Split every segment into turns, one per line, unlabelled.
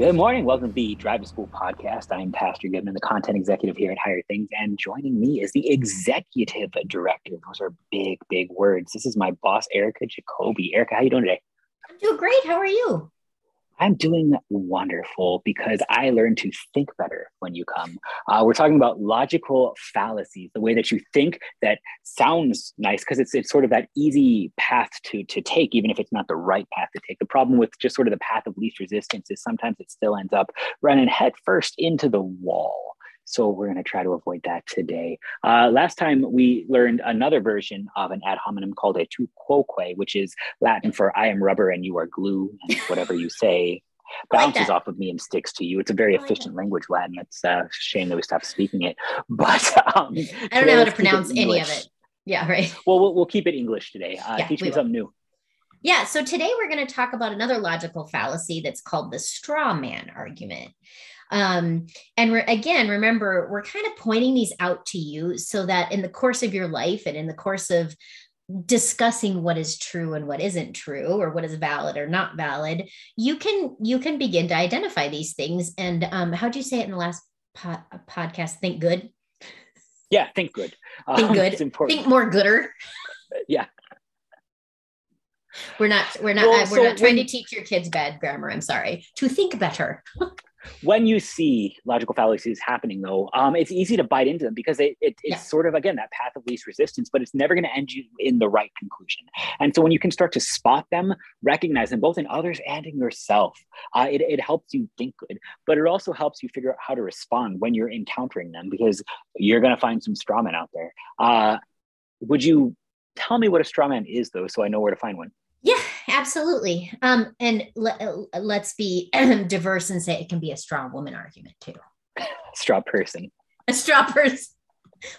Good morning. Welcome to the Drive to School podcast. I'm Pastor Goodman, the content executive here at Higher Things, and joining me is the executive director. Those are big, big words. This is my boss, Erica Jacoby. Erica, how you doing today?
I'm doing great. How are you?
I'm doing wonderful because I learned to think better when you come. Uh, we're talking about logical fallacies, the way that you think that sounds nice because it's, it's sort of that easy path to, to take, even if it's not the right path to take. The problem with just sort of the path of least resistance is sometimes it still ends up running headfirst into the wall. So we're going to try to avoid that today. Uh, last time we learned another version of an ad hominem called a tu quoque, which is Latin for I am rubber and you are glue, and whatever you say bounces like off of me and sticks to you. It's a very like efficient language, Latin. It's a shame that we stopped speaking it. But um,
I don't know how to pronounce any of it. Yeah, right.
Well, we'll, we'll keep it English today. Uh, yeah, teach me will. something new.
Yeah, so today we're going to talk about another logical fallacy that's called the straw man argument. Um, and re- again, remember, we're kind of pointing these out to you so that in the course of your life and in the course of discussing what is true and what isn't true or what is valid or not valid you can you can begin to identify these things. And um how do you say it in the last po- podcast? Think good?
Yeah think good.
Think um, good? think more gooder?
Yeah.
We're not we're not well, we're so not trying when, to teach your kids bad grammar. I'm sorry. To think better
when you see logical fallacies happening though um, it's easy to bite into them because it, it it's yeah. sort of again that path of least resistance but it's never going to end you in the right conclusion. And so when you can start to spot them recognize them both in others and in yourself uh, it, it helps you think good but it also helps you figure out how to respond when you're encountering them because you're going to find some strawmen out there. Uh, would you tell me what a strawman is though so i know where to find one
absolutely. Um, and le- uh, let's be diverse and say it can be a straw woman argument too.
Straw person.
A straw person.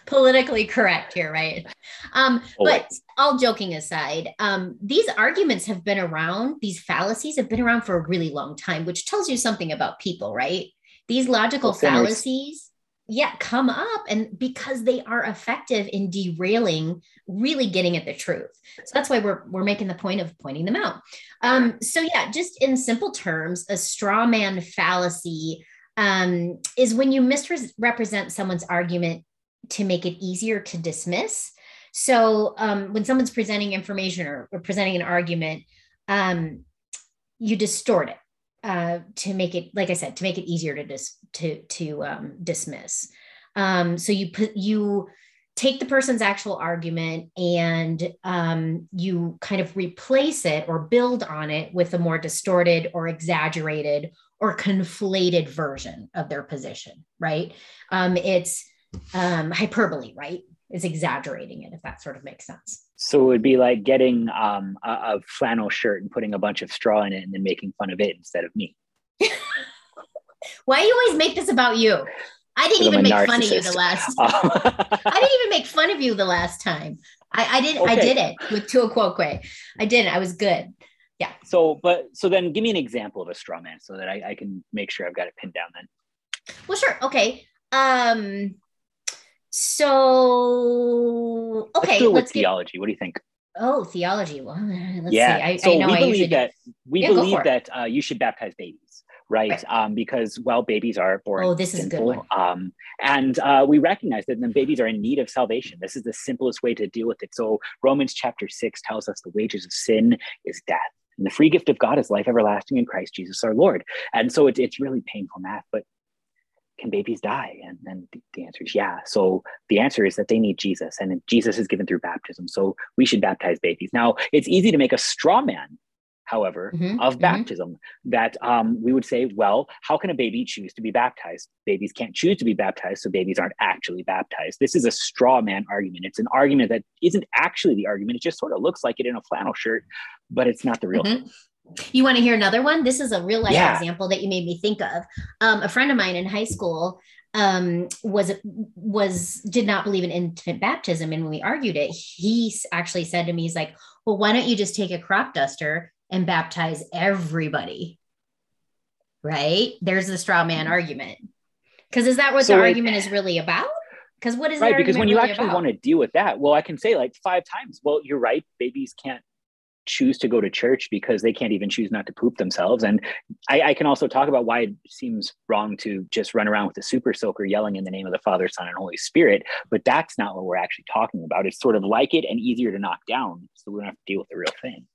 Politically correct here, right? Um, but all joking aside, um, these arguments have been around, these fallacies have been around for a really long time, which tells you something about people, right? These logical fallacies yeah come up and because they are effective in derailing really getting at the truth. So that's why we're we're making the point of pointing them out. Um, so yeah just in simple terms a straw man fallacy um, is when you misrepresent someone's argument to make it easier to dismiss. So um, when someone's presenting information or, or presenting an argument um, you distort it uh, to make it, like I said, to make it easier to dis- to to um, dismiss. Um, so you put you take the person's actual argument and um, you kind of replace it or build on it with a more distorted or exaggerated or conflated version of their position. Right? Um, it's um, hyperbole, right? It's exaggerating it, if that sort of makes sense.
So it would be like getting um, a, a, flannel shirt and putting a bunch of straw in it and then making fun of it instead of me.
Why do you always make this about you? I didn't even make fun of you the last. I didn't even make fun of you the last time. I, I did. Okay. I did it with tu quoque. I did it. I was good. Yeah.
So, but so then, give me an example of a straw man so that I, I can make sure I've got it pinned down. Then.
Well, sure. Okay. Um. So okay,
let's, let's theology. Get, what do you think?
Oh, theology. Well, let's
yeah.
see. I,
so I know we believe that we yeah, believe that uh, you should baptize babies, right? right. Um, because well, babies are born.
Oh, this sinful, is a good one.
Um, and uh, we recognize that the babies are in need of salvation. This is the simplest way to deal with it. So Romans chapter six tells us the wages of sin is death. And the free gift of God is life everlasting in Christ Jesus our Lord. And so it's, it's really painful math, but can babies die? And then the answer is yeah. So the answer is that they need Jesus, and Jesus is given through baptism. So we should baptize babies. Now it's easy to make a straw man, however, mm-hmm, of mm-hmm. baptism. That um, we would say, well, how can a baby choose to be baptized? Babies can't choose to be baptized, so babies aren't actually baptized. This is a straw man argument. It's an argument that isn't actually the argument. It just sort of looks like it in a flannel shirt, but it's not the real mm-hmm. thing.
You want to hear another one? This is a real life yeah. example that you made me think of. Um, a friend of mine in high school um, was was did not believe in infant baptism, and when we argued it, he actually said to me, "He's like, well, why don't you just take a crop duster and baptize everybody?" Right? There's the straw man mm-hmm. argument. Because is that what so the argument is really about? Because what is
right? Because when you really actually about? want to deal with that, well, I can say like five times. Well, you're right. Babies can't choose to go to church because they can't even choose not to poop themselves. And I, I, can also talk about why it seems wrong to just run around with a super soaker yelling in the name of the Father, Son, and Holy Spirit. But that's not what we're actually talking about. It's sort of like it and easier to knock down. So we don't have to deal with the real thing.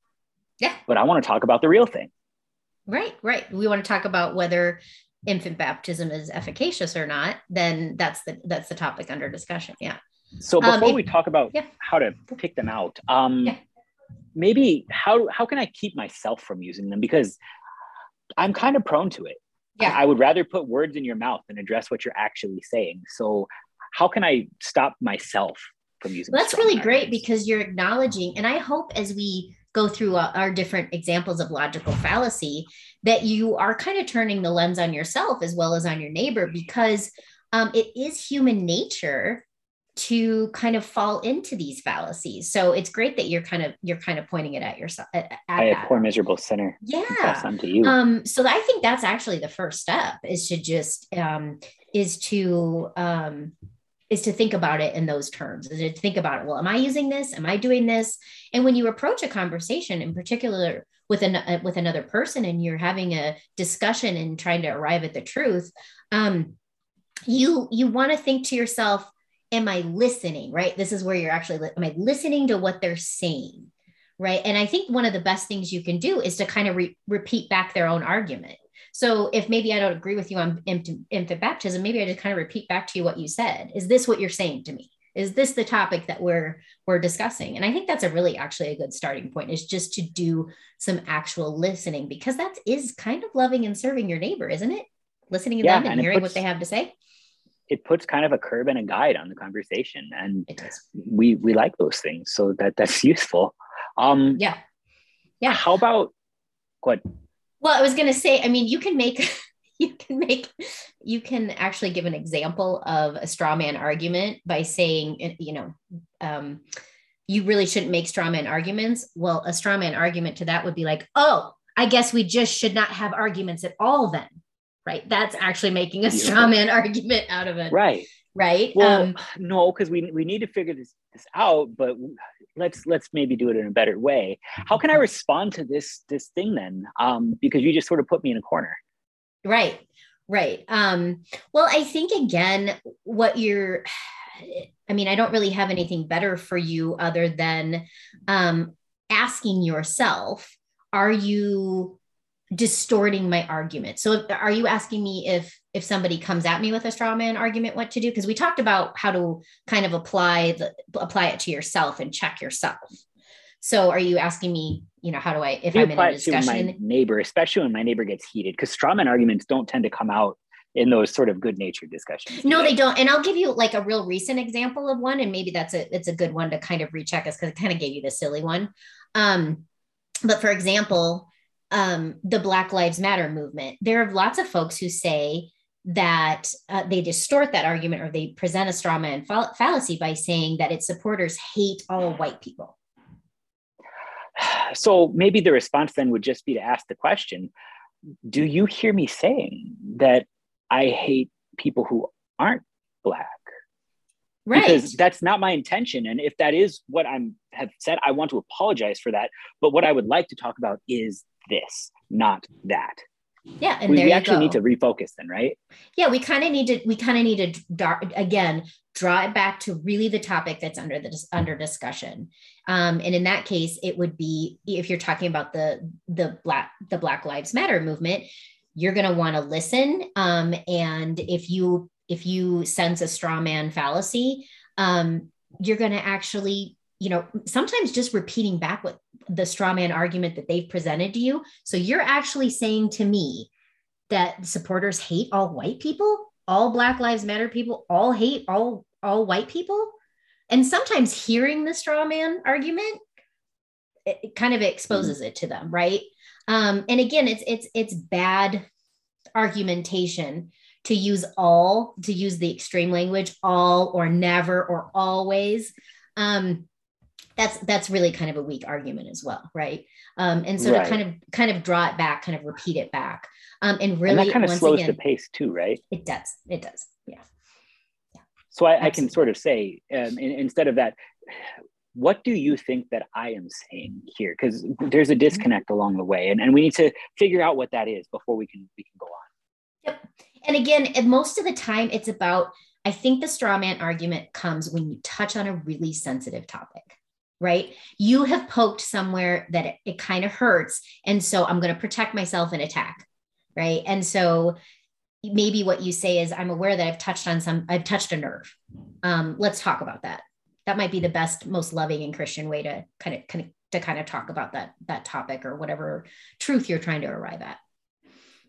Yeah.
But I want to talk about the real thing.
Right, right. We want to talk about whether infant baptism is efficacious or not. Then that's the that's the topic under discussion. Yeah.
So um, before um, we talk about yeah. how to pick them out, um, yeah maybe how how can I keep myself from using them because I'm kind of prone to it. Yeah. I would rather put words in your mouth than address what you're actually saying. So how can I stop myself from using?
Well, that's really great because you're acknowledging, and I hope as we go through uh, our different examples of logical fallacy that you are kind of turning the lens on yourself as well as on your neighbor because um, it is human nature to kind of fall into these fallacies. So it's great that you're kind of you're kind of pointing it at yourself. At
I a poor miserable sinner.
Yeah. You. Um, so I think that's actually the first step is to just um, is to um, is to think about it in those terms. Is to think about it. Well, am I using this? Am I doing this? And when you approach a conversation, in particular with an uh, with another person, and you're having a discussion and trying to arrive at the truth, um, you you want to think to yourself am I listening? Right. This is where you're actually, am I listening to what they're saying? Right. And I think one of the best things you can do is to kind of re- repeat back their own argument. So if maybe I don't agree with you on infant, infant baptism, maybe I just kind of repeat back to you what you said. Is this what you're saying to me? Is this the topic that we're we're discussing? And I think that's a really actually a good starting point is just to do some actual listening because that is kind of loving and serving your neighbor, isn't it? Listening to yeah, them and, and hearing puts, what they have to say
it puts kind of a curb and a guide on the conversation and we we like those things so that that's useful. Um
yeah. Yeah.
how about what
well i was going to say i mean you can make you can make you can actually give an example of a straw man argument by saying you know um you really shouldn't make straw man arguments. Well a straw man argument to that would be like oh i guess we just should not have arguments at all then right? That's actually making a straw man argument out of it.
Right.
Right.
Well, um, no, because we, we need to figure this, this out, but let's let's maybe do it in a better way. How can I respond to this this thing then? Um, because you just sort of put me in a corner.
Right. Right. Um, well, I think again, what you're I mean, I don't really have anything better for you other than um, asking yourself, are you distorting my argument. So if, are you asking me if if somebody comes at me with a straw man argument what to do because we talked about how to kind of apply the apply it to yourself and check yourself. So are you asking me, you know, how do I if you I'm in a discussion
to my neighbor, especially when my neighbor gets heated because straw man arguments don't tend to come out in those sort of good natured discussions.
No, they don't. And I'll give you like a real recent example of one and maybe that's a it's a good one to kind of recheck us cuz it kind of gave you the silly one. Um but for example, um, the Black Lives Matter movement. There are lots of folks who say that uh, they distort that argument or they present a straw man fall- fallacy by saying that its supporters hate all white people.
So maybe the response then would just be to ask the question Do you hear me saying that I hate people who aren't Black?
Right.
Because that's not my intention. And if that is what I'm have said, I want to apologize for that. But what I would like to talk about is this, not that.
Yeah,
and we, we actually go. need to refocus then, right?
Yeah, we kind of need to. We kind of need to again draw it back to really the topic that's under the under discussion. Um, and in that case, it would be if you're talking about the the black the Black Lives Matter movement, you're going to want to listen. Um, and if you if you sense a straw man fallacy, um, you're going to actually you know, sometimes just repeating back what the straw man argument that they've presented to you. So you're actually saying to me that supporters hate all white people, all Black Lives Matter people, all hate all all white people. And sometimes hearing the straw man argument, it, it kind of exposes mm-hmm. it to them, right? Um, and again, it's it's it's bad argumentation to use all, to use the extreme language, all or never or always. Um, that's that's really kind of a weak argument as well right um, and so right. to kind of kind of draw it back kind of repeat it back um, and really and
that kind of slows again, the pace too right
it does it does yeah,
yeah. so I, I, can sort of say um, in, instead of that what do you think that I am saying here? Because there's a disconnect along the way, and, and we need to figure out what that is before we can we can go on.
Yep. And again, most of the time, it's about I think the straw man argument comes when you touch on a really sensitive topic, right? You have poked somewhere that it, it kind of hurts, and so I'm going to protect myself and attack, right? And so maybe what you say is, I'm aware that I've touched on some, I've touched a nerve. Um, let's talk about that that might be the best most loving and christian way to kind of, kind of to kind of talk about that that topic or whatever truth you're trying to arrive at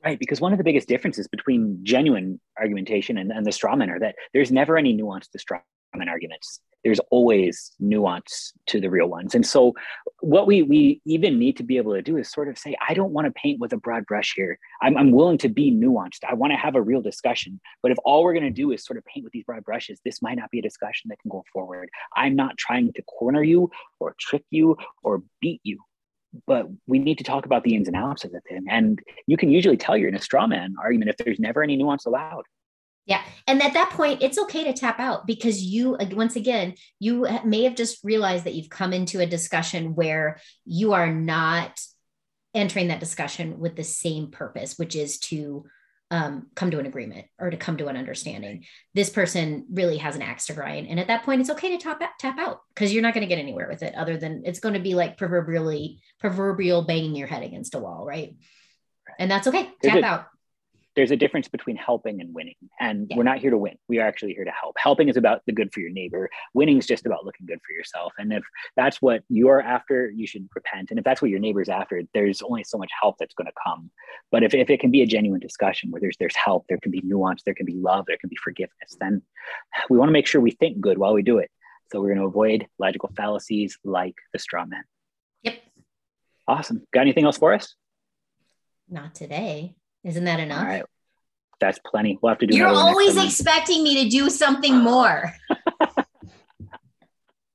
right because one of the biggest differences between genuine argumentation and, and the straw man are that there's never any nuance to straw man arguments there's always nuance to the real ones. And so what we we even need to be able to do is sort of say, I don't want to paint with a broad brush here. I'm, I'm willing to be nuanced. I want to have a real discussion. But if all we're going to do is sort of paint with these broad brushes, this might not be a discussion that can go forward. I'm not trying to corner you or trick you or beat you. But we need to talk about the ins and outs of the thing. And you can usually tell you're in a straw man argument if there's never any nuance allowed.
Yeah. And at that point, it's okay to tap out because you, once again, you may have just realized that you've come into a discussion where you are not entering that discussion with the same purpose, which is to um, come to an agreement or to come to an understanding. This person really has an axe to grind. And at that point, it's okay to tap, tap out because you're not going to get anywhere with it other than it's going to be like proverbially, proverbial banging your head against a wall, right? And that's okay. Tap out
there's a difference between helping and winning. And yeah. we're not here to win. We are actually here to help. Helping is about the good for your neighbor. Winning is just about looking good for yourself. And if that's what you're after, you should repent. And if that's what your neighbor's after, there's only so much help that's going to come. But if, if it can be a genuine discussion where there's there's help, there can be nuance, there can be love, there can be forgiveness, then we want to make sure we think good while we do it. So we're going to avoid logical fallacies like the straw man.
Yep.
Awesome. Got anything else for us?
Not today. Isn't that enough? All right.
That's plenty. We'll have to do
You're always expecting me to do something more.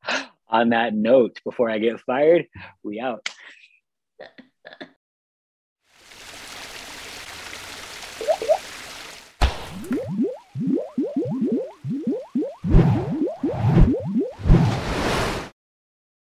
On that note, before I get fired, we out.